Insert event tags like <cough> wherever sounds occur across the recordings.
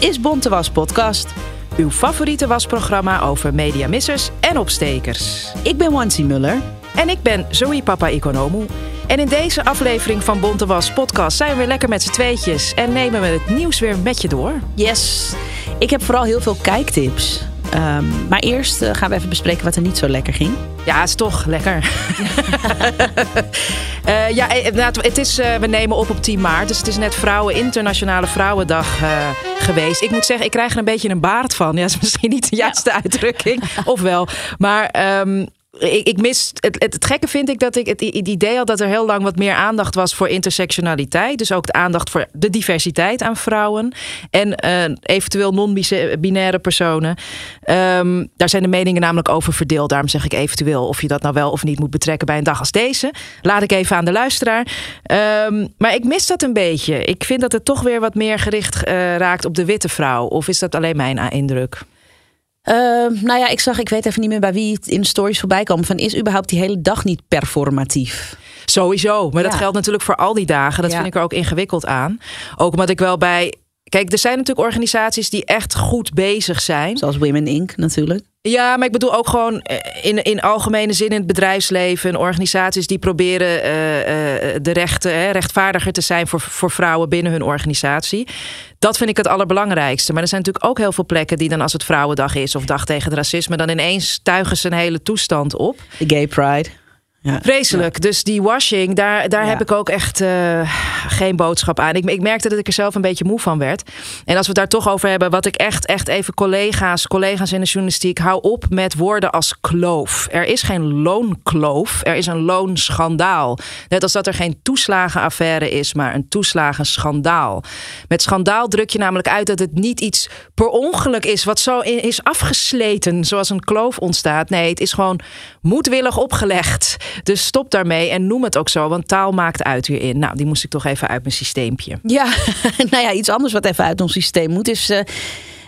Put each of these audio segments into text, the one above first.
is Bonte Was Podcast. Uw favoriete wasprogramma over mediamissers en opstekers. Ik ben Wansi Muller. En ik ben Zoe Papa Economu. En in deze aflevering van Bonte Was Podcast zijn we weer lekker met z'n tweetjes en nemen we het nieuws weer met je door. Yes. Ik heb vooral heel veel kijktips. Ehm, maar eerst eh, gaan we even bespreken wat er niet zo lekker ging. Ja, is toch lekker. <laughs> Eh, ja, eh, het is, we nemen op op 10 maart. Dus het is net Vrouwen Internationale Vrouwendag geweest. Ik moet zeggen, ik krijg er een beetje een baard van. Ja, dat is misschien niet de juiste uitdrukking. of wel. Maar ehm, ik, mis. Het, het, gekke vind ik dat ik het, idee had dat er heel lang wat meer aandacht was voor intersectionaliteit. Dus ook de aandacht voor de diversiteit aan vrouwen. En uh, eventueel non-binaire personen. Um, daar zijn de meningen namelijk over verdeeld. Daarom zeg ik eventueel of je dat nou wel of niet moet betrekken bij een dag als deze. Laat ik even aan de luisteraar. Um, maar ik mis dat een beetje. Ik vind dat het toch weer wat meer gericht uh, raakt op de witte vrouw. Of is dat alleen mijn indruk? Uh, nou ja, ik zag, ik weet even niet meer bij wie het in de stories voorbij kwam. Van is überhaupt die hele dag niet performatief? Sowieso. Maar dat geldt natuurlijk voor al die dagen. Dat vind ik er ook ingewikkeld aan. Ook omdat ik wel bij. Kijk, er zijn natuurlijk organisaties die echt goed bezig zijn. Zoals Women Inc. natuurlijk. Ja, maar ik bedoel ook gewoon eh, in, in algemene zin in het bedrijfsleven. Organisaties die proberen uh, uh, de rechten hè, rechtvaardiger te zijn voor, voor vrouwen binnen hun organisatie. Dat vind ik het allerbelangrijkste. Maar er zijn natuurlijk ook heel veel plekken die dan als het Vrouwendag is of Dag tegen het Racisme, dan ineens tuigen ze een hele toestand op. De Gay Pride. Ja. Vreselijk. Dus die washing, daar, daar heb ik ook echt uh, geen boodschap aan. Ik, ik, merkte dat ik er zelf een beetje moe van werd. En als we het daar toch over hebben, wat ik echt, echt even collega's, collega's in de journalistiek, hou op met woorden als kloof. Er is geen loonkloof, er is een loonschandaal. Net als dat er geen toeslagenaffaire is, maar een toeslagenschandaal. Met schandaal druk je namelijk uit dat het niet iets per ongeluk is wat zo is afgesleten, zoals een kloof ontstaat. Nee, het is gewoon moedwillig opgelegd. Dus stop daarmee en noem het ook zo, want taal maakt uit hierin. Nou, die moest ik toch even uit mijn systeempje. Ja, <laughs> nou ja, iets anders wat even uit ons systeem moet is. Uh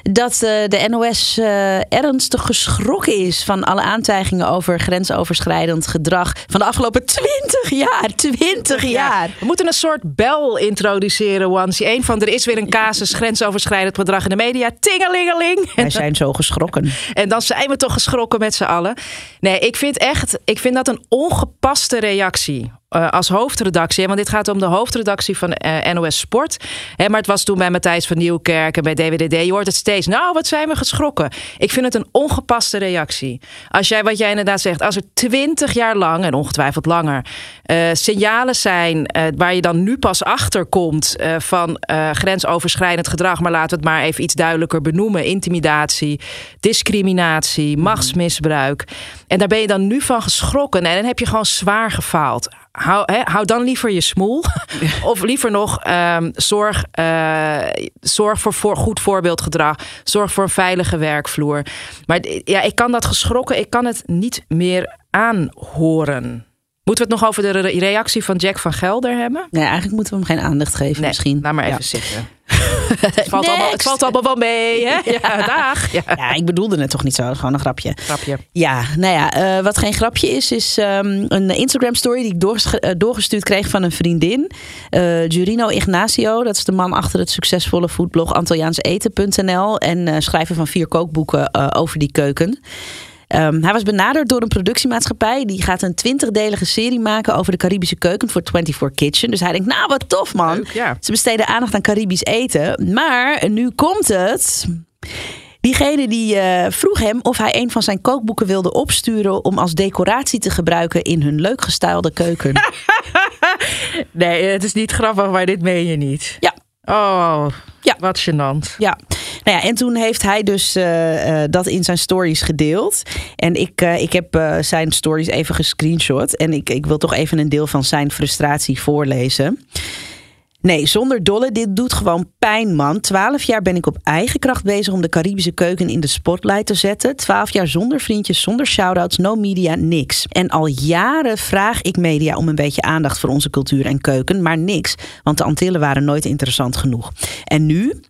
dat uh, de NOS eh, ernstig geschrokken is van alle aantijgingen over grensoverschrijdend gedrag van de afgelopen 20 jaar. 20 jaar. We moeten een soort bel introduceren, Wansi. Een van er is weer een casus grensoverschrijdend gedrag in de media. Tingelingeling. Wij zijn zo geschrokken. En dan zijn we toch geschrokken met z'n allen. Nee, ik vind echt, ik vind dat een ongepaste reactie uh, als hoofdredactie. Want dit gaat om de hoofdredactie van uh, NOS Sport. Hè, maar het was toen bij Matthijs van Nieuwkerk en bij DWDD. Je hoort het steeds. Nou, wat zijn we geschrokken. Ik vind het een ongepaste reactie. Als jij, wat jij inderdaad zegt, als er twintig jaar lang, en ongetwijfeld langer, uh, signalen zijn waar je dan nu pas achter komt van grensoverschrijdend gedrag. Maar laten we het maar even iets duidelijker benoemen: intimidatie, discriminatie, machtsmisbruik. En daar ben je dan nu van geschrokken. En dan heb je gewoon zwaar gefaald hou, hè, hou dan liever je smoel. <laughs> of liever nog, um, zorg, uh, zorg voor, voor goed voorbeeldgedrag. Zorg voor een veilige werkvloer. Maar ja, ik kan dat geschrokken, ik kan het niet meer aanhoren. Moeten we het nog over de reactie van Jack van Gelder hebben? Nee, eigenlijk moeten we hem geen aandacht geven nee, misschien. Laat maar even zitten. Het, valt allemaal, het valt allemaal wel mee, hè? <laughs> Ja, dag. Ja. ja. ik bedoelde het toch niet zo. Gewoon een grapje. Grapje. Ja, nou ja, uh, wat geen grapje is, is um, een Instagram-story die ik uh, doorgestuurd kreeg van een vriendin. Uh, Jurino Ignacio, dat is de man achter het succesvolle foodblog Antilliaanseten.nl en schrijver van vier kookboeken over die keuken. Um, hij was benaderd door een productiemaatschappij. Die gaat een twintigdelige serie maken over de Caribische keuken voor 24 Kitchen. Dus hij denkt, nou wat tof man. Leuk, ja. Ze besteden aandacht aan Caribisch eten. Maar nu komt het. Diegene die uh, vroeg hem of hij een van zijn kookboeken wilde opsturen om als decoratie te gebruiken in hun leuk gestylede keuken. <laughs> nee, het is niet grappig, maar dit meen je niet. Ja. Oh, ja. wat gênant. Ja. Nou ja, en toen heeft hij dus uh, uh, dat in zijn stories gedeeld. En ik, uh, ik heb zijn stories even gescreenshot. En ik, ik wil toch even een deel van zijn frustratie voorlezen. Nee, zonder dolle, dit doet gewoon pijn, man. Twaalf jaar ben ik op eigen kracht bezig om de Caribische keuken in de spotlight te zetten. Twaalf jaar zonder vriendjes, zonder shoutouts, no media, niks. En al jaren vraag ik media om een beetje aandacht voor onze cultuur en keuken, maar niks. Want de Antillen waren nooit interessant genoeg. En nu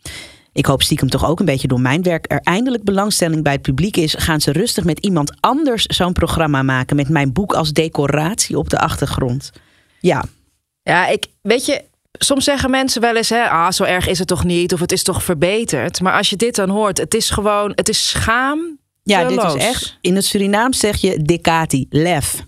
ik hoop stiekem toch ook een beetje door mijn werk er eindelijk belangstelling bij het publiek is, gaan ze rustig met iemand anders zo'n programma maken met mijn boek als decoratie op de achtergrond. Ja. Ja, ik weet je, soms zeggen mensen wel eens, hè, ah, zo erg is het toch niet, of het is toch verbeterd. Maar als je dit dan hoort, het is gewoon, het is schaam. Ja, dit is echt. In het Surinaams zeg je decati, lef.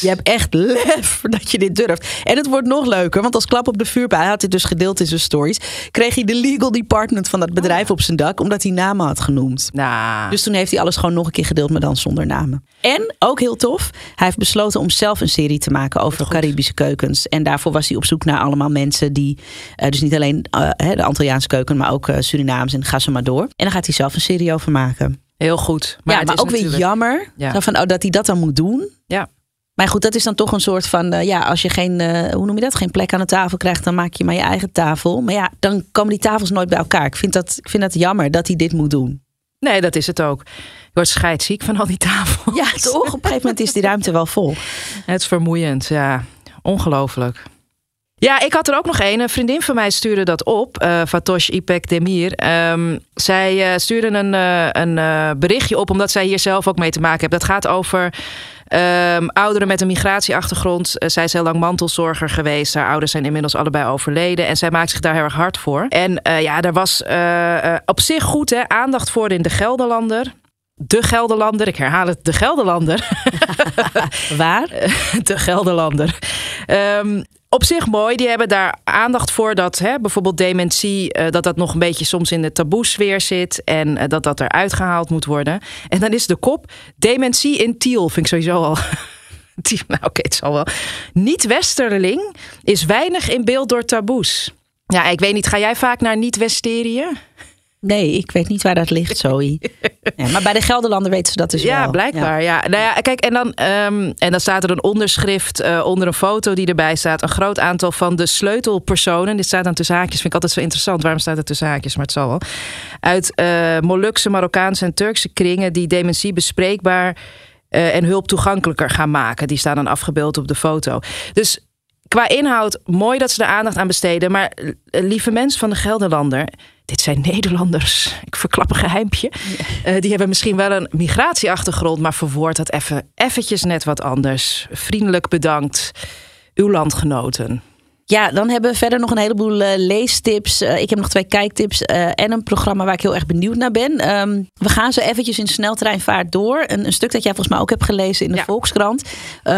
Je hebt echt lef <laughs> dat je dit durft. En het wordt nog leuker, want als klap op de vuurpijl, hij had dit dus gedeeld in zijn stories, kreeg hij de legal department van dat bedrijf op zijn dak, omdat hij namen had genoemd. Nou. Dus toen heeft hij alles gewoon nog een keer gedeeld, maar dan zonder namen. En ook heel tof, hij heeft besloten om zelf een serie te maken over Caribische keukens. En daarvoor was hij op zoek naar allemaal mensen die, uh, dus niet alleen uh, de Antilliaanse keuken, maar ook uh, Surinaams en ga zo maar door. En dan gaat hij zelf een serie over maken. Heel goed. Maar, ja, maar ook natuurlijk... weer jammer ja. van, oh, dat hij dat dan moet doen. Ja. Maar goed, dat is dan toch een soort van, uh, ja, als je geen, uh, hoe noem je dat, geen plek aan de tafel krijgt, dan maak je maar je eigen tafel. Maar ja, dan komen die tafels nooit bij elkaar. Ik vind dat, ik vind dat jammer dat hij dit moet doen. Nee, dat is het ook. Je wordt scheidsziek van al die tafels. Ja, toch? Op een gegeven moment is die ruimte wel vol. <laughs> Het is vermoeiend, ja. Ongelooflijk. Ja, ik had er ook nog een. Een vriendin van mij stuurde dat op. Uh, Fatosh Ipek Demir. Um, zij uh, stuurde een, uh, een berichtje op, omdat zij hier zelf ook mee te maken heeft. Dat gaat over um, ouderen met een migratieachtergrond. zij is heel lang mantelzorger geweest. Haar ouders zijn inmiddels allebei overleden. En zij maakt zich daar heel erg hard voor. En ja, daar was op zich goed hè, aandacht voor in de Gelderlander de Gelderlander. Ik herhaal het, de Gelderlander. <laughs> <laughs> Waar? De Gelderlander. Um, op zich mooi. Die hebben daar aandacht voor dat hè, bijvoorbeeld dementie, uh, dat dat nog een beetje soms in de taboesfeer zit en uh, dat dat eruit gehaald moet worden. En dan is de kop dementie in Tiel, vind ik sowieso al. <laughs> nou, oké, okay, het zal wel. Niet-Westerling is weinig in beeld door taboes. Ja, ik weet niet, ga jij vaak naar niet-Westerië? Nee, ik weet niet waar dat ligt, Zoe. <laughs> <laughs> ja, maar bij de Gelderlanden weten ze dat dus ja, wel. Blijkbaar, ja, blijkbaar. Ja. Nou ja, kijk, en dan, um, en dan staat er een onderschrift uh, onder een foto die erbij staat. Een groot aantal van de sleutelpersonen. Dit staat dan tussen haakjes. Vind ik altijd zo interessant. Waarom staat het tussen haakjes? Maar het zal wel. Uit uh, Molukse, Marokkaanse en Turkse kringen die dementie bespreekbaar uh, en hulp toegankelijker gaan maken. Die staan dan afgebeeld op de foto. Dus qua inhoud, mooi dat ze er aandacht aan besteden. Maar lieve mensen van de Gelderlander dit zijn Nederlanders. Ik verklap een geheimpje. Ja. Uh, die hebben misschien wel een migratieachtergrond, maar verwoord dat even eventjes net wat anders. Vriendelijk bedankt, uw landgenoten. Ja, dan hebben we verder nog een heleboel uh, leestips. Uh, ik heb nog twee kijktips uh, en een programma waar ik heel erg benieuwd naar ben. Um, we gaan zo eventjes in sneltreinvaart door. Een, een, stuk dat jij volgens mij ook hebt gelezen in de ja. Volkskrant.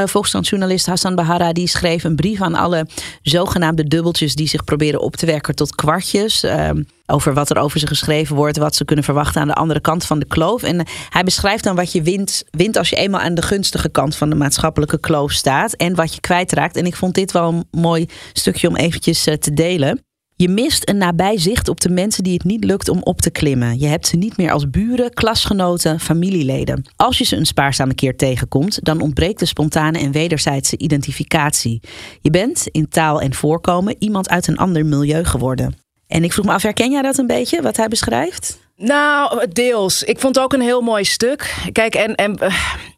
Volkskrant-journalist Hassan Bahara die schreef een brief aan alle zogenaamde dubbeltjes die zich proberen op te werken tot kwartjes. Um, over wat er over ze geschreven wordt, wat ze kunnen verwachten aan de andere kant van de kloof. En hij beschrijft dan wat je wint, wint als je eenmaal aan de gunstige kant van de maatschappelijke kloof staat en wat je kwijtraakt. En ik vond dit wel een mooi stukje om eventjes te delen. Je mist een nabij zicht op de mensen die het niet lukt om op te klimmen. Je hebt ze niet meer als buren, klasgenoten, familieleden. Als je ze een spaarzame keer tegenkomt, dan ontbreekt de spontane en wederzijdse identificatie. Je bent in taal en voorkomen iemand uit een ander milieu geworden. En ik vroeg me af, herken jij dat een beetje, wat hij beschrijft? Nou, deels. Ik vond het ook een heel mooi stuk. Kijk, en, en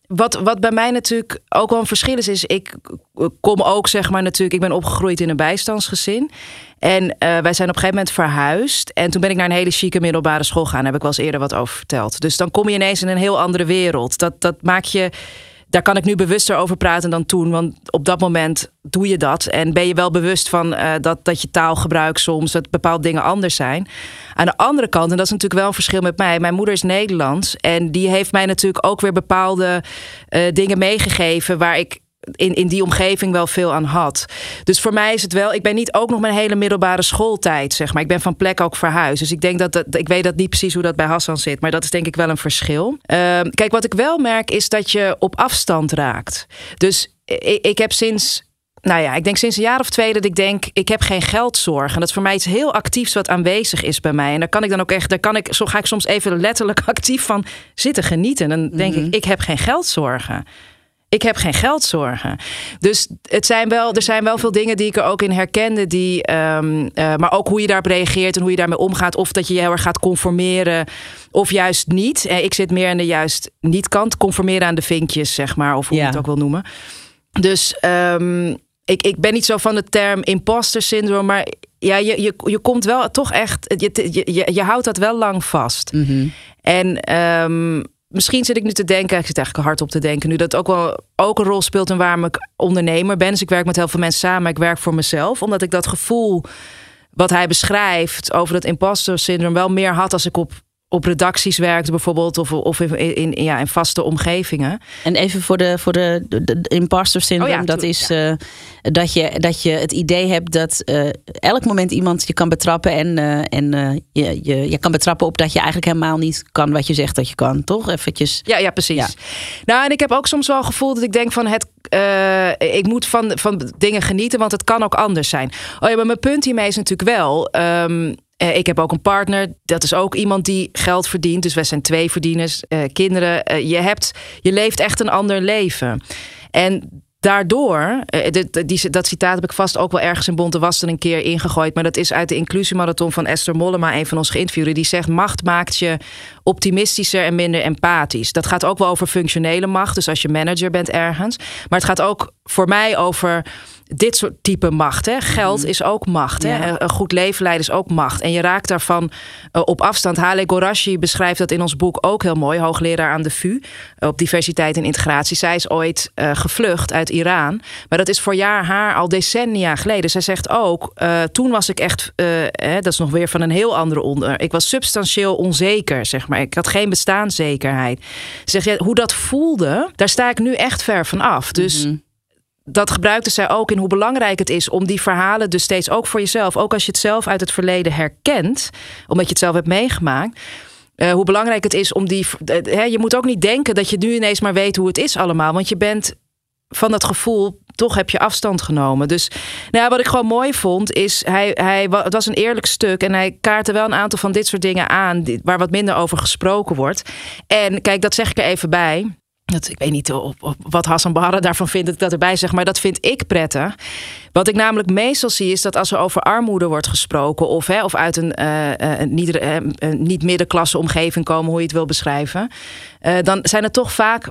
wat, wat bij mij natuurlijk ook wel een verschil is, is ik kom ook, zeg maar, natuurlijk, ik ben opgegroeid in een bijstandsgezin. En uh, wij zijn op een gegeven moment verhuisd. En toen ben ik naar een hele chique middelbare school gegaan. Daar heb ik wel eens eerder wat over verteld. Dus dan kom je ineens in een heel andere wereld. Dat, dat maak je daar kan ik nu bewuster over praten dan toen. Want op dat moment doe je dat. En ben je wel bewust van uh, dat, dat je taalgebruik soms, dat bepaalde dingen anders zijn. Aan de andere kant, en dat is natuurlijk wel een verschil met mij. Mijn moeder is Nederlands. En die heeft mij natuurlijk ook weer bepaalde uh, dingen meegegeven waar ik in, in die omgeving wel veel aan had. Dus voor mij is het wel, ik ben niet ook nog mijn hele middelbare schooltijd, zeg maar. Ik ben van plek ook verhuisd. Dus ik denk dat, dat ik weet dat niet precies hoe dat bij Hassan zit, maar dat is denk ik wel een verschil. Uh, kijk, wat ik wel merk is dat je op afstand raakt. Dus ik, ik heb sinds nou ja, ik denk sinds een jaar of twee dat ik denk, ik heb geen geldzorg. En dat is voor mij iets heel actiefs wat aanwezig is bij mij. En daar kan ik dan ook echt, daar kan ik, zo ga ik soms even letterlijk <laughs> actief van zitten genieten. En dan denk mm -hmm. ik, ik heb geen geldzorgen ik heb geen geldzorgen. Dus het zijn wel, er zijn wel veel dingen die ik er ook in herkende. Die, um, uh, maar ook hoe je daarop reageert en hoe je daarmee omgaat. Of dat je je heel erg gaat conformeren of juist niet. Uh, ik zit meer aan de juist niet-kant. Conformeren aan de vinkjes, zeg maar. Of hoe ja. je het ook wil noemen. Dus um, ik, ik ben niet zo van de term imposter syndroom. Maar ja, je, je, je komt wel toch echt... Je, je, je, je houdt dat wel lang vast. Mm -hmm. En... Um, misschien zit ik nu te denken, ik zit eigenlijk hard op te denken nu, dat ook wel ook een rol speelt in waarom ik ondernemer ben. Dus ik werk met heel veel mensen samen, ik werk voor mezelf, omdat ik dat gevoel wat hij beschrijft over dat imposter syndroom wel meer had als ik op op redacties werkte bijvoorbeeld of, of in, in, ja, in vaste omgevingen. En even voor de, voor de, de, imposter syndroom, oh ja, dat is uh, dat, je, dat je het idee hebt dat uh, elk moment iemand je kan betrappen en, uh, en je, je, je kan betrappen op dat je eigenlijk helemaal niet kan wat je zegt dat je kan, toch? Eventjes. Ja, ja precies. Ja. Nou, en ik heb ook soms wel gevoel dat ik denk van het, ik moet van, van dingen genieten, want het kan ook anders zijn. Oh ja, maar mijn punt hiermee is natuurlijk wel. Um, uh, ik heb ook een partner, dat is ook iemand die geld verdient. Dus wij zijn twee verdieners, uh, kinderen. Uh, je, hebt, je leeft echt een ander leven. En daardoor, die, dat citaat heb ik vast ook wel ergens in Bonte Wasten een keer ingegooid. Maar dat is uit de inclusiemarathon van Esther Mollema, een van ons geïnterviewden. Die zegt: macht maakt je optimistischer en minder empathisch. Dat gaat ook wel over functionele macht. Dus als je manager bent ergens. Maar het gaat ook voor mij over dit soort type macht. Hè. Geld mhm. is ook macht. Hè. Een goed leven leiden is ook macht. En je raakt daarvan uh, op afstand. Hale Gorashi beschrijft dat in ons boek ook heel mooi. Hoogleraar aan de VU op diversiteit en integratie. Zij is ooit uh, gevlucht uit Iran. Maar dat is voor jaar haar al decennia geleden. Zij zegt ook, uh, toen was ik echt... Hè, dat is nog weer van een heel andere onder. Ik was substantieel onzeker, zeg maar. Ik had geen bestaanszekerheid. Zeg je, hoe dat voelde, daar sta ik nu echt ver van af. Dus... Mhm dat gebruikte zij ook in hoe belangrijk het is om die verhalen dus steeds ook voor jezelf, ook als je het zelf uit het verleden herkent, omdat je het zelf hebt meegemaakt. Uh, hoe belangrijk het is om die. Uh, je moet ook niet denken dat je nu ineens maar weet hoe het is allemaal. Want je bent van dat gevoel. Toch heb je afstand genomen. Dus nou wat ik gewoon mooi vond, is hij, hij, het was een eerlijk stuk. En hij kaartte wel een aantal van dit soort dingen aan. waar wat minder over gesproken wordt. En kijk, dat zeg ik er even bij. Dat, ik weet niet op, op, wat Hassan Bahara daarvan vindt dat ik dat erbij zeg, maar dat vind ik prettig. Wat ik namelijk meestal zie is dat als er over armoede wordt gesproken of, hè, of uit een, uh, niet, uh, niet middenklasse omgeving komen, hoe je het wil beschrijven, dan zijn het toch vaak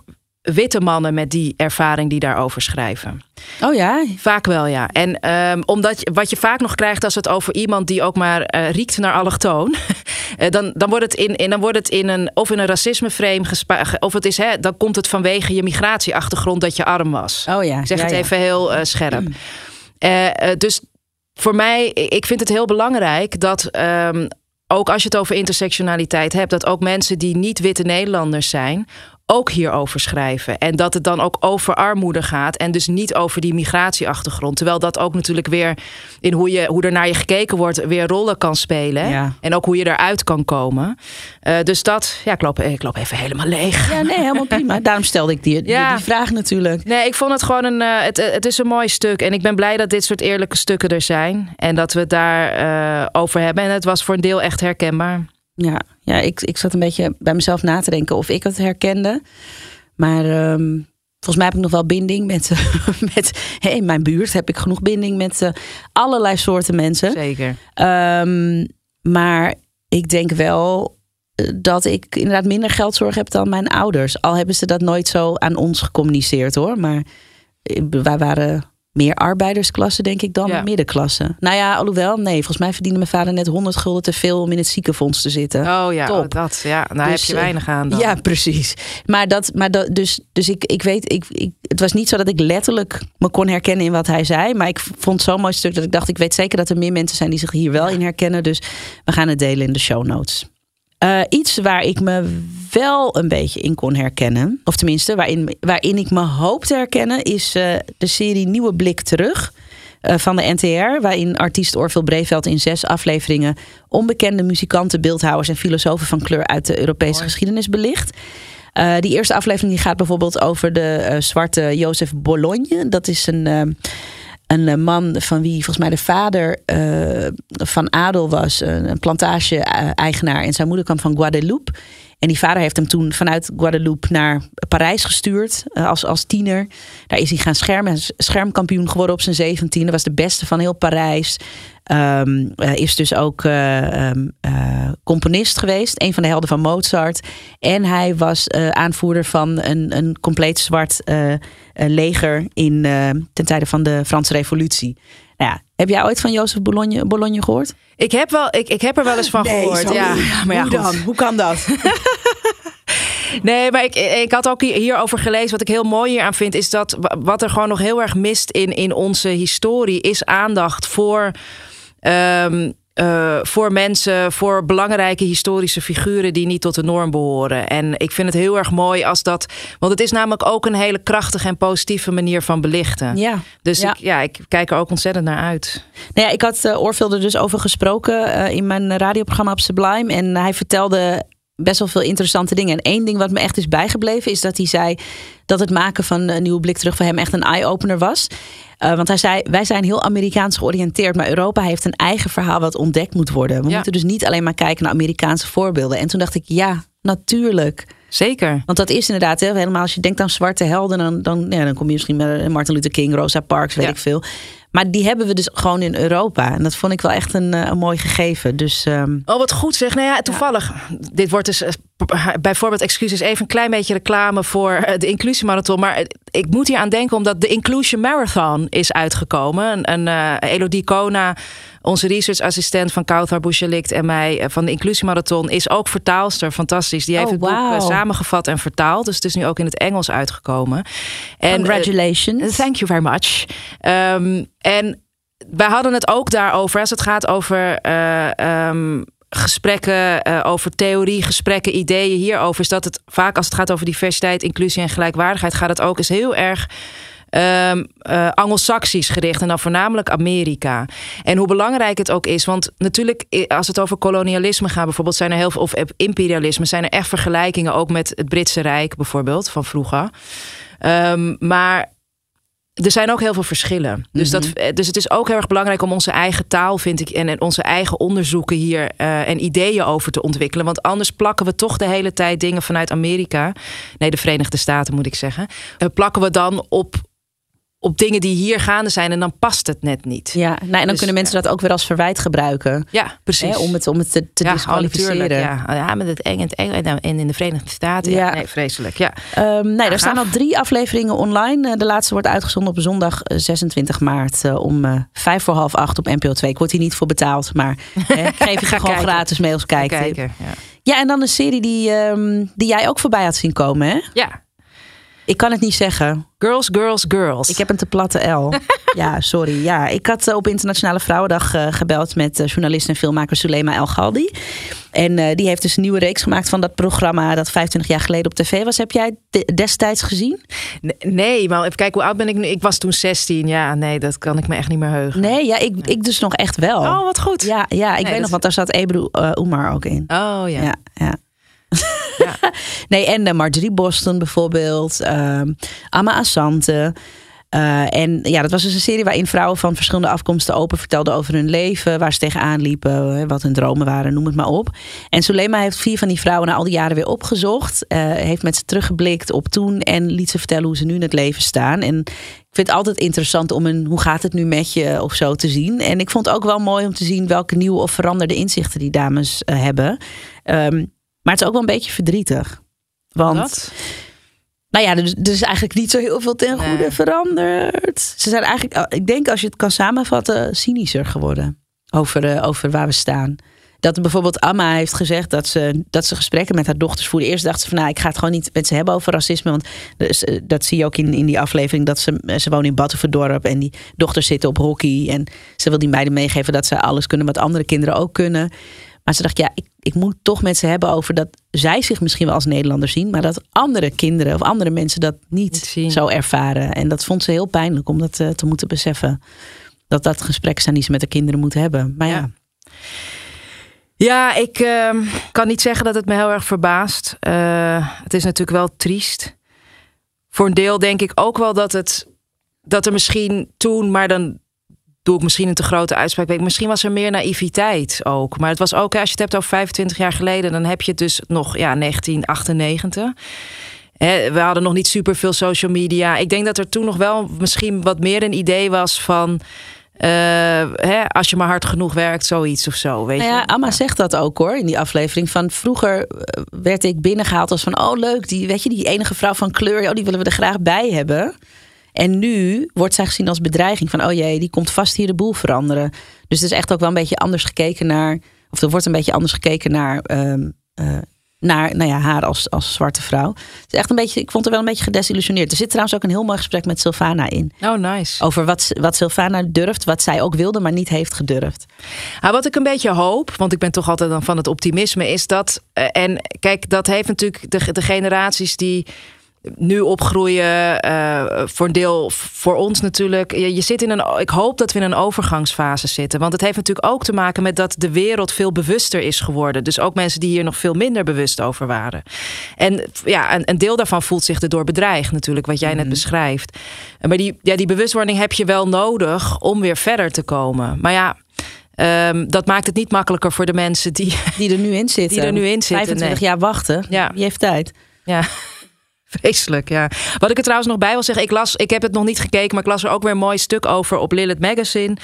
witte mannen met die ervaring die daarover schrijven. Oh ja? Vaak wel, ja. En um, omdat wat je vaak nog krijgt als het over iemand die ook maar uh, riekt naar allochtoon, uh, <laughs> dan, dan, wordt het in, in, dan wordt het in een of in een racisme frame of het is, hè, dan komt het vanwege je migratieachtergrond dat je arm was. Oh ja. Ik zeg ja, het ja. even heel uh, scherp. Mm. dus voor mij, ik vind het heel belangrijk dat um, ook als je het over intersectionaliteit hebt, dat ook mensen die niet witte Nederlanders zijn, ook hierover schrijven. En dat het dan ook over armoede gaat en dus niet over die migratieachtergrond. Terwijl dat ook natuurlijk weer in hoe, je, hoe er naar je gekeken wordt weer rollen kan spelen. Ja. En ook hoe je eruit kan komen. Uh, dus dat, ja, ik loop, ik loop even helemaal leeg. Ja, nee, helemaal prima. <laughs> Daarom stelde ik die, die, ja. die, vraag natuurlijk. Nee, ik vond het gewoon een, uh, het, het is een mooi stuk. En ik ben blij dat dit soort eerlijke stukken er zijn. En dat we het daar uh, over hebben. En het was voor een deel echt herkenbaar. Ja, ja ik, ik zat een beetje bij mezelf na te denken of ik het herkende. Maar um, volgens mij heb ik nog wel binding met, <laughs> met hey, in mijn buurt heb ik genoeg binding met uh, allerlei soorten mensen. Zeker. Um, maar ik denk wel eh, dat ik inderdaad minder geldzorg heb dan mijn ouders. Al hebben ze dat nooit zo aan ons gecommuniceerd hoor. Maar eh, wij waren meer arbeidersklasse, denk ik, dan ja. middenklasse. Nou ja, alhoewel, nee, volgens mij verdiende mijn vader net 100 gulden te veel om in het ziekenfonds te zitten. Oh ja, Top. dat, ja, daar dus, heb je weinig aan. Dan. Ja, precies. Maar dat, maar dat, dus, dus ik, ik weet, ik, ik, het was niet zo dat ik letterlijk me kon herkennen in wat hij zei, maar ik vond zo'n mooi stuk dat ik dacht, ik weet zeker dat er meer mensen zijn die zich hier wel in herkennen. Dus we gaan het delen in de show notes. Uh, iets waar ik me wel een beetje in kon herkennen, of tenminste waarin, waarin ik me hoop te herkennen, is uh, de serie Nieuwe Blik Terug uh, van de NTR, waarin artiest Orville Breveld in zes afleveringen onbekende muzikanten, beeldhouwers en filosofen van kleur uit de Europese Mooi. geschiedenis belicht. die eerste aflevering die gaat bijvoorbeeld over de zwarte Jozef Bologne. Dat is een een man van wie volgens mij de vader uh, van adel was, een plantage-eigenaar. En zijn moeder kwam van Guadeloupe. En die vader heeft hem toen vanuit Guadeloupe naar Parijs gestuurd uh, als, als tiener. Daar is hij gaan schermen, schermkampioen geworden op zijn zeventiende. Was de beste van heel Parijs. Um, is dus ook uh, um, componist geweest. Een van de helden van Mozart. En hij was aanvoerder van een, een compleet zwart leger in, ten tijde van de Franse Revolutie. Heb jij ooit van Jozef Bologne, Bologne gehoord? Ik heb, wel, ik, ik heb er wel eens van nee, gehoord. Ja, maar ja, hoe dan? Hoe kan dat? <laughs> Nee, maar ik, ik had ook hierover gelezen. Wat ik heel mooi hier aan vind, is dat wat er gewoon nog heel erg mist in, in onze historie, is aandacht voor. Um, uh, voor mensen, voor belangrijke historische figuren die niet tot de norm behoren. En ik vind het heel erg mooi als dat. Want het is namelijk ook een hele krachtige en positieve manier van belichten. Ja. Dus Ik, ja, ik kijk er ook ontzettend naar uit. Nou ja, ik had uh, eh, Orville er dus over gesproken uh, in mijn radioprogramma op Sublime. En hij vertelde best wel veel interessante dingen. En één ding wat me echt is bijgebleven is dat hij zei dat het maken van een nieuwe blik terug voor hem echt een eye-opener was. Uh, want hij zei: Wij zijn heel Amerikaans georiënteerd, maar Europa heeft een eigen verhaal wat ontdekt moet worden. We moeten dus niet alleen maar kijken naar Amerikaanse voorbeelden. En toen dacht ik: Ja, natuurlijk. Zeker. Want dat is inderdaad, hè, helemaal als je denkt aan zwarte helden, dan, dan, ja, dan kom je misschien met Martin Luther King, Rosa Parks, weet ik veel. Maar die hebben we dus gewoon in Europa. En dat vond ik wel echt een, eh, een mooi gegeven. Dus, um... Oh, wat goed zeg. Nou ja, toevallig. Dit wordt dus bijvoorbeeld excuses even een klein beetje reclame voor de inclusiemarathon. Maar ik moet hier aan denken omdat de Inclusion Marathon is uitgekomen. Een, een Elodie Kona onze researchassistent van Kauthar Bouchelikt en mij van de Inclusiemarathon is ook vertaalster. Fantastisch. Die heeft oh, het boek samengevat en vertaald. Dus het is nu ook in het Engels uitgekomen. En, Congratulations. thank you very much. Um, en wij hadden het ook daarover als het gaat over. Um, gesprekken uh, over theorie, gesprekken, ideeën hierover. Is dat het vaak als het gaat over diversiteit, inclusie en gelijkwaardigheid, gaat het ook eens heel erg um, uh, Anglo-Saxisch gericht en dan voornamelijk Amerika. En hoe belangrijk het ook is, want natuurlijk als het over kolonialisme gaat bijvoorbeeld, zijn er heel veel, of imperialisme, zijn er echt vergelijkingen ook met het Britse Rijk bijvoorbeeld van vroeger. Um, maar er zijn ook heel veel verschillen. Dus, dat, mhm. dus het is ook heel erg belangrijk om onze eigen taal, vind ik, en, en onze eigen onderzoeken hier uh, en ideeën over te ontwikkelen. Want anders plakken we toch de hele tijd dingen vanuit Amerika. Nee, de Verenigde Staten moet ik zeggen. Uh, plakken we dan op op dingen die hier gaande zijn en dan past het net niet. Ja, nou, en dan dus, kunnen mensen dat ook weer als verwijt gebruiken. Ja, precies. Hè, om het, om het te, te ja, disqualificeren. Ja. ja, met het eng en en in de Verenigde Staten. Ja, nee, vreselijk. Ja. Um, nee, er staan al drie afleveringen online. Eh, de laatste wordt uitgezonden op zondag 26 eh, maart uh, om vijf voor half acht op NPO 2. Ik word hier niet voor betaald, maar <laughs> ik geef je gewoon gratis mee als kijken. kijken ja. ja, en dan een serie die, um, die jij ook voorbij had zien komen, hè? Ja. Ik kan het niet zeggen. Girls, girls, girls. Ik heb een te platte L. <laughs> ja, sorry. Ja, ik had eh, op Internationale Vrouwendag uh, gebeld met uh, journalist en filmmaker Sulema El Galdi. En uh, die heeft dus een nieuwe reeks gemaakt van dat programma dat 25 jaar geleden op tv was. Heb jij destijds gezien? Nee, maar even kijken, hoe oud ben ik nu? Ik was toen 16. Ja, nee, dat kan ik me echt niet meer heugen. Nee, ja, ik, ik dus nog echt wel. Oh, wat goed. Ja, ja ik weet nog, want daar zat Ebru Oemar ook in. Oh, ja. Ja, ja. <laughs> Ja. <laughs> nee, en uh, Marjorie Boston bijvoorbeeld. Uh, Amma Asante. Uh, en ja, dat was dus een serie waarin vrouwen van verschillende afkomsten open vertelden over hun leven, waar ze tegenaan liepen, wat hun dromen waren, noem het maar op. En Sulema heeft vier van die vrouwen na al die jaren weer opgezocht, heeft met ze teruggeblikt op toen en liet ze vertellen hoe ze nu in het leven staan. En ik vind het altijd interessant om een hoe gaat het nu met je of zo te zien. En ik vond het ook wel mooi om te zien welke nieuwe of veranderde inzichten die dames hebben. Um, maar het is ook wel een beetje verdrietig. Want. Nou ja, er, is eigenlijk niet zo heel veel ten goede veranderd. Ze zijn eigenlijk, ik denk als je het kan samenvatten, cynischer geworden over, uh, over waar we staan. Dat bijvoorbeeld Amma heeft gezegd dat ze, dat ze gesprekken met haar dochters voerde. Eerst dacht ze van nou, ik ga het gewoon niet met ze hebben over racisme. Want dus, eh, dat zie je ook in, in die aflevering. Dat ze, eh, ze wonen in Battenverdorp en die dochters zitten op hockey. En ze wil die meiden meegeven dat ze alles kunnen wat andere kinderen ook kunnen. Maar ze dacht, ja, ik, ik moet toch met ze hebben over dat zij zich misschien wel als Nederlander zien, maar dat andere kinderen of andere mensen dat niet, zo ervaren. En dat vond ze heel pijnlijk om dat uh, te moeten beseffen. Dat dat gesprek zijn die ze met de kinderen moeten hebben. Maar ja. Ja, ik uh, kan niet zeggen dat het me heel erg verbaast. Uh, het is natuurlijk wel triest. Voor een deel denk ik ook wel dat het dat er misschien toen, maar dan doe ik misschien een te grote uitspraak. Misschien was er meer naïviteit ook. Maar het was ook, als je het hebt over 25 jaar geleden, dan heb je het dus nog ja, 1998. we hadden nog niet super veel social media. Ik denk dat er toen nog wel misschien wat meer een idee was van. Uh, hè, als je maar hard genoeg werkt, zoiets of zo. Weet nou ja, je? Amma zegt dat ook hoor in die aflevering. Van vroeger eh, werd ik binnengehaald als van oh leuk, die, weet je, die enige vrouw van kleur, oh, die willen we er graag bij hebben. En nu wordt zij gezien als bedreiging van, oh jee, die komt vast hier de boel veranderen. Dus het is echt ook wel een beetje anders gekeken naar, of er wordt een beetje anders gekeken naar, um, naar nou ja, haar als, als zwarte vrouw. Het is echt een beetje, ik vond haar wel een beetje gedesillusioneerd. Er zit trouwens ook een heel mooi gesprek met Sylvana in. Oh, nice. Over wat, wat Sylvana durft, wat zij ook wilde, maar niet heeft gedurfd. Nou, wat ik een beetje hoop, want ik ben toch altijd dan van het optimisme, is dat. Uh, en kijk, dat heeft natuurlijk de, de generaties die nu opgroeien. Uh, voor een deel voor ons natuurlijk. Je, je, zit in een. Ik hoop dat we in een overgangsfase zitten. Want het heeft natuurlijk ook te maken met dat de wereld veel bewuster is geworden. Dus ook mensen die hier nog veel minder bewust over waren. En ja, een, een deel daarvan voelt zich erdoor bedreigd, natuurlijk, wat jij net Mhm. beschrijft. Maar die, ja, die bewustwording heb je wel nodig om weer verder te komen. Maar ja. Um, dat maakt het niet makkelijker voor de mensen die, die er nu in zitten. <laughs> Die er nu in zitten. 25 nee. jaar wachten. Ja. Je heeft tijd. Ja. Vreselijk, ja. Wat ik er trouwens nog bij wil zeggen, ik las, ik heb het nog niet gekeken, maar ik las er ook weer een mooi stuk over op Lilith Magazine.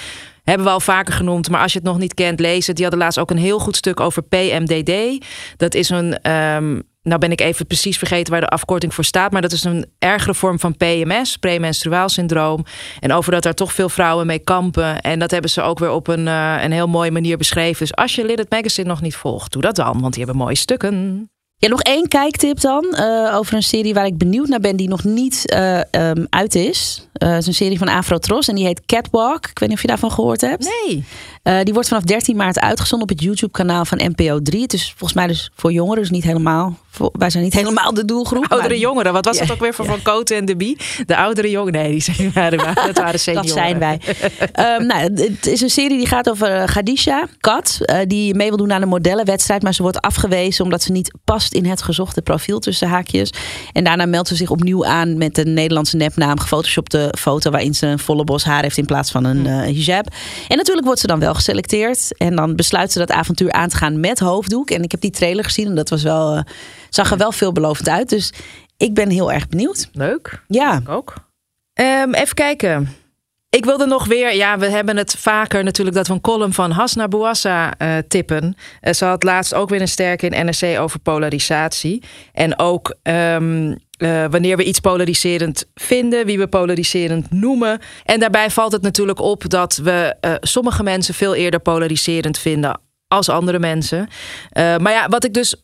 Hebben we al vaker genoemd, maar als je het nog niet kent, lees het. Die hadden laatst ook een heel goed stuk over PMDD. Dat is een, um, nou ben ik even precies vergeten waar de afkorting voor staat, maar dat is een ergere vorm van PMS, premenstruaal syndroom. En over dat daar toch veel vrouwen mee kampen. En dat hebben ze ook weer op een, uh, een heel mooie manier beschreven. Dus als je Lilith Magazine nog niet volgt, doe dat dan, want die hebben mooie stukken. Ja, nog één kijktip dan uh, over een serie waar ik benieuwd naar ben die nog niet uh, um, uit is. Uh, het is een serie van Afrotros en die heet Catwalk. Ik weet niet of je daarvan gehoord hebt. Nee. Uh, die wordt vanaf 13 maart uitgezonden op het YouTube-kanaal van NPO 3. Het is volgens mij dus voor jongeren, dus niet helemaal. Voor, wij zijn niet helemaal de doelgroep. Oudere jongeren. Wat was ja, het ook weer voor ja. Van Cote en de Bie? De oudere jongeren. Nee, die zijn, dat waren senioren. <laughs> dat zijn wij. um, nou, het is een serie die gaat over Gadisha, kat. Uh, die mee wil doen aan een modellenwedstrijd. Maar ze wordt afgewezen omdat ze niet past in het gezochte profiel tussen haakjes. En daarna meldt ze zich opnieuw aan met een Nederlandse nepnaam. Gefotoshopte foto waarin ze een volle bos haar heeft in plaats van een uh, hijab. En natuurlijk wordt ze dan wel geselecteerd. En dan besluit ze dat avontuur aan te gaan met hoofddoek. En ik heb die trailer gezien en dat was wel, uh, zag er wel veelbelovend uit. Dus ik ben heel erg benieuwd. Leuk. Ja. Ik ook. Um, even kijken. Ik wilde nog weer, ja, we hebben het vaker natuurlijk dat we een column van Hasna Bouassa uh, tippen. Uh, ze had laatst ook weer een sterke in NRC over polarisatie. En ook um, uh, wanneer we iets polariserend vinden, wie we polariserend noemen. En daarbij valt het natuurlijk op dat we sommige mensen veel eerder polariserend vinden als andere mensen. Maar ja, wat ik dus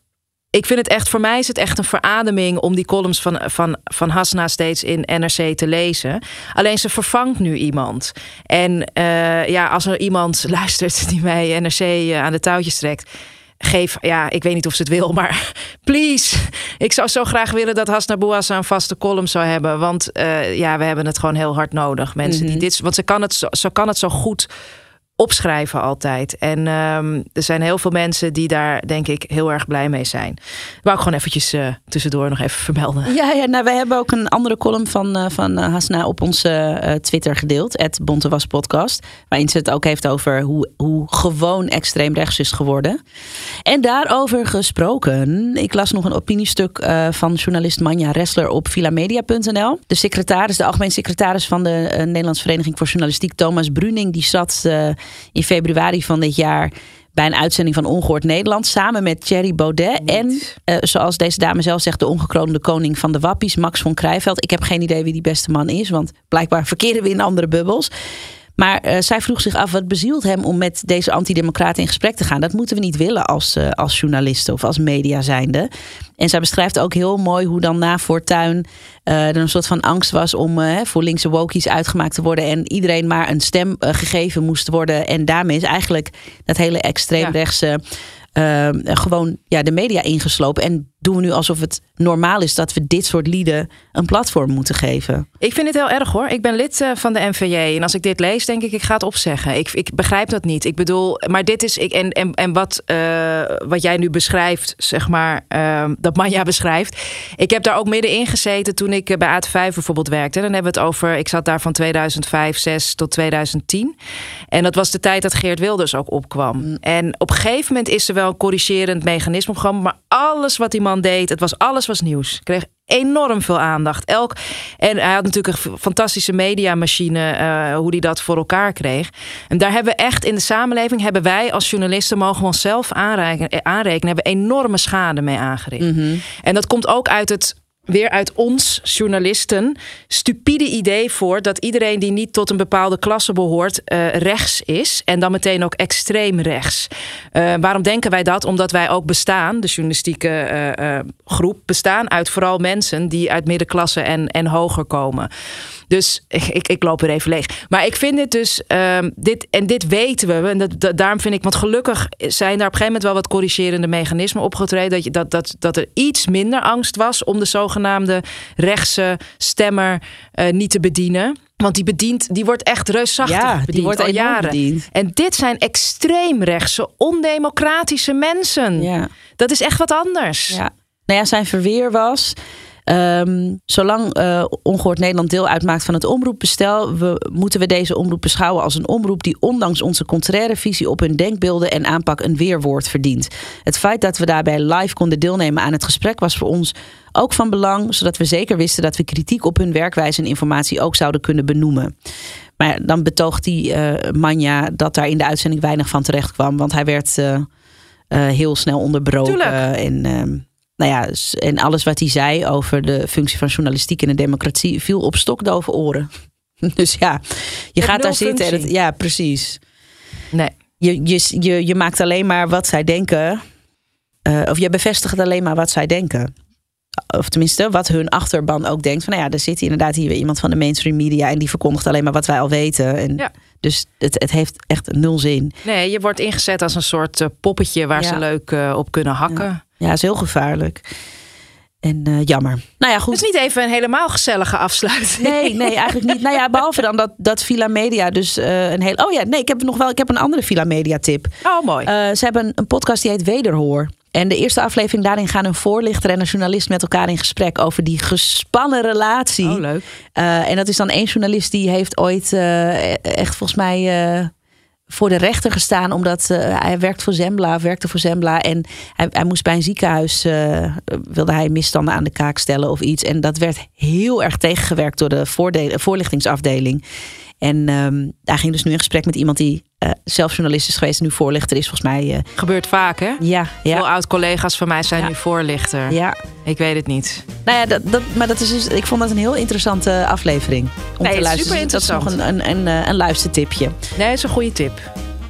ik vind het echt, voor mij is het echt een verademing om die columns van, van, van Hasna steeds in NRC te lezen. Alleen ze vervangt nu iemand. En uh, ja, als er iemand <laughs> luistert die mij NRC uh, aan de touwtjes trekt. Geef, ja, ik weet niet of ze het wil, maar <laughs> please. Ik zou zo graag willen dat Hasna Bouassa een vaste column zou hebben. Want uh, ja, we hebben het gewoon heel hard nodig. Mensen mm -hmm. die dit. Want ze kan het, ze kan het zo goed opschrijven altijd. En um, er zijn heel veel mensen die daar denk ik heel erg blij mee zijn. Wou ik gewoon eventjes uh, tussendoor nog even vermelden. Ja, ja nou, wij hebben ook een andere column van, uh, van uh, Hasna op onze Twitter gedeeld. Het Bontewas podcast. Waarin ze het ook heeft over hoe, hoe gewoon extreem rechts is geworden. En daarover gesproken. Ik las nog een opiniestuk van journalist Manja Ressler op vilamedia.nl. De secretaris, de algemeen secretaris van de Nederlandse Vereniging voor Journalistiek, Thomas Bruning, die zat in februari van dit jaar bij een uitzending van Ongehoord Nederland samen met Thierry Baudet Niet. en uh, zoals deze dame zelf zegt de ongekroonde koning van de wappies Max von Krijveld. Ik heb geen idee wie die beste man is, want blijkbaar verkeren we in andere bubbels. Maar uh, zij vroeg zich af wat bezielt hem om met deze antidemocraten in gesprek te gaan. Dat moeten we niet willen als, uh, als journalisten of als media zijnde. En zij beschrijft ook heel mooi hoe dan na Fortuin uh, er een soort van angst was om voor linkse wokies uitgemaakt te worden. En iedereen maar een stem gegeven moest worden. En daarmee is eigenlijk dat hele extreemrechtse... Ja. gewoon ja, de media ingeslopen. En doen we nu alsof het normaal is dat we dit soort lieden een platform moeten geven. Ik vind het heel erg hoor. Ik ben lid uh, van de NVJ. En als ik dit lees, denk ik, ik ga het opzeggen. Ik, ik begrijp dat niet. Ik bedoel, maar dit is. Ik, en, en, en wat, uh, wat jij nu beschrijft, zeg maar, uh, dat Manja beschrijft. Ik heb daar ook middenin gezeten toen ik bij AT5 bijvoorbeeld werkte. Dan hebben we het over. Ik zat daar van 2005, 6 tot 2010. En dat was de tijd dat Geert Wilders ook opkwam. Mm. En op een gegeven moment is er wel een corrigerend mechanisme gekomen. Maar alles wat die man deed, het was alles was nieuws. Kreeg enorm veel aandacht. Elk, en hij had natuurlijk een fantastische mediamachine, uh, hoe hij dat voor elkaar kreeg. En daar hebben we echt in de samenleving, hebben wij als journalisten, mogen we onszelf aanrekenen, aanrekenen hebben enorme schade mee aangericht. Mm -hmm. En dat komt ook uit het weer uit ons journalisten stupide idee voor dat iedereen die niet tot een bepaalde klasse behoort uh, rechts is en dan meteen ook extreem rechts. Uh, waarom denken wij dat? Omdat wij ook bestaan, de journalistieke uh, groep bestaan uit vooral mensen die uit middenklasse en, en hoger komen. Dus ik, ik, loop er even leeg. Maar ik vind dit dus, um, dit, en dit weten we. En daarom vind ik, want gelukkig zijn daar op een gegeven moment wel wat corrigerende mechanismen opgetreden. Dat, je, dat, dat, dat er iets minder angst was om de zogenaamde rechtse stemmer uh, niet te bedienen. Want die bedient, die wordt echt reusachtig ja, bediend die wordt al jaren. Bediend. En dit zijn extreemrechtse, ondemocratische mensen. Ja. Dat is echt wat anders. Ja. Nou ja, zijn verweer was. Um, zolang uh, Ongehoord Nederland deel uitmaakt van het omroepbestel, we, moeten we deze omroep beschouwen als een omroep die ondanks onze contraire visie op hun denkbeelden en aanpak een weerwoord verdient. Het feit dat we daarbij live konden deelnemen aan het gesprek was voor ons ook van belang, zodat we zeker wisten dat we kritiek op hun werkwijze en informatie ook zouden kunnen benoemen. Maar dan betoogt die uh, Manja dat daar in de uitzending weinig van terecht kwam, want hij werd uh, heel snel onderbroken. Tuurlijk. En ehm, nou ja, en alles wat hij zei over de functie van journalistiek en de democratie viel op stokdove oren. <laughs> Dus ja, je gaat daar zitten en het, ja, precies. Nee. Je, je, je, je maakt alleen maar wat zij denken, uh, of je bevestigt alleen maar wat zij denken. Of tenminste, wat hun achterban ook denkt. Van nou ja, er zit inderdaad hier weer iemand van de mainstream media en die verkondigt alleen maar wat wij al weten. En ja. Dus het, het heeft echt nul zin. Nee, je wordt ingezet als een soort uh, poppetje waar Ja. ze leuk uh, op kunnen hakken. Ja. Ja, is heel gevaarlijk. En uh, jammer. Nou ja, goed. Het is niet even een helemaal gezellige afsluiting. Nee, nee, eigenlijk niet. Nou ja, behalve dan dat, dat Villa Media dus uh, een heel... Oh ja, nee, ik heb nog wel... Ik heb een andere Villa Media tip. Oh, mooi. Uh, ze hebben een, een podcast die heet Wederhoor. En de eerste aflevering daarin gaan een voorlichter en een journalist met elkaar in gesprek over die gespannen relatie. Oh, leuk. En dat is dan één journalist die heeft ooit uh, echt volgens mij voor de rechter gestaan. Omdat uh, hij werkt voor Zembla, werkte voor Zembla. En hij, hij moest bij een ziekenhuis, uh, wilde hij misstanden aan de kaak stellen of iets. En dat werd heel erg tegengewerkt door de voorlichtingsafdeling. En um, daar ging dus nu in gesprek met iemand die uh, zelf journalist is geweest en nu voorlichter is, volgens mij. Uh, Gebeurt vaak, hè? Ja. ja. Veel oud-collega's van mij zijn Ja. nu voorlichter. Ja. Ik weet het niet. Nou ja, dat, dat, maar dat is dus, ik vond dat een heel interessante aflevering om Nee, te luisteren. super Dus dat is nog interessant. een, een, een, een luistertipje. Nee, is een goede tip.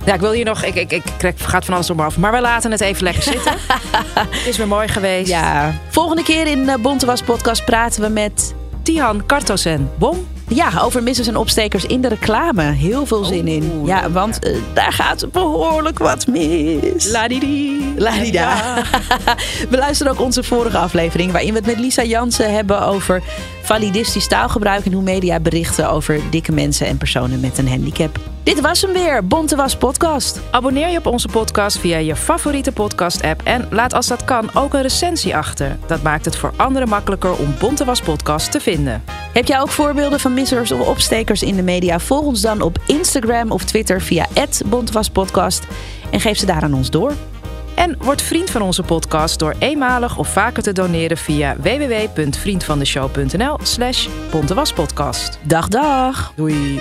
Ja, ik wil hier nog. Ik, ik, ik gaat van alles om me af. Maar we laten het even lekker zitten. <laughs> het is weer mooi geweest. Ja. Volgende keer in uh, Bonte Was Podcast praten we met Tihan Kartosen. Bom. Ja, over missers en opstekers in de reclame. Heel veel zin Oh, in. Ja, want uh, daar gaat behoorlijk wat mis. Ladidi. Ladida. Ja. <laughs> we luisteren ook onze vorige aflevering... waarin we het met Lisa Jansen hebben over validistisch taalgebruik... en hoe media berichten over dikke mensen en personen met een handicap. Dit was hem weer, Bonte Was Podcast. Abonneer je op onze podcast via je favoriete podcast-app... en laat als dat kan ook een recensie achter. Dat maakt het voor anderen makkelijker om Bonte Was Podcast te vinden. Heb jij ook voorbeelden van missers of opstekers in de media? Volg ons dan op Instagram of Twitter via @bontewaspodcast en geef ze daar aan ons door. En word vriend van onze podcast door eenmalig of vaker te doneren via www.vriendvandeshow.nl slash bontewaspodcast. Dag dag! Doei!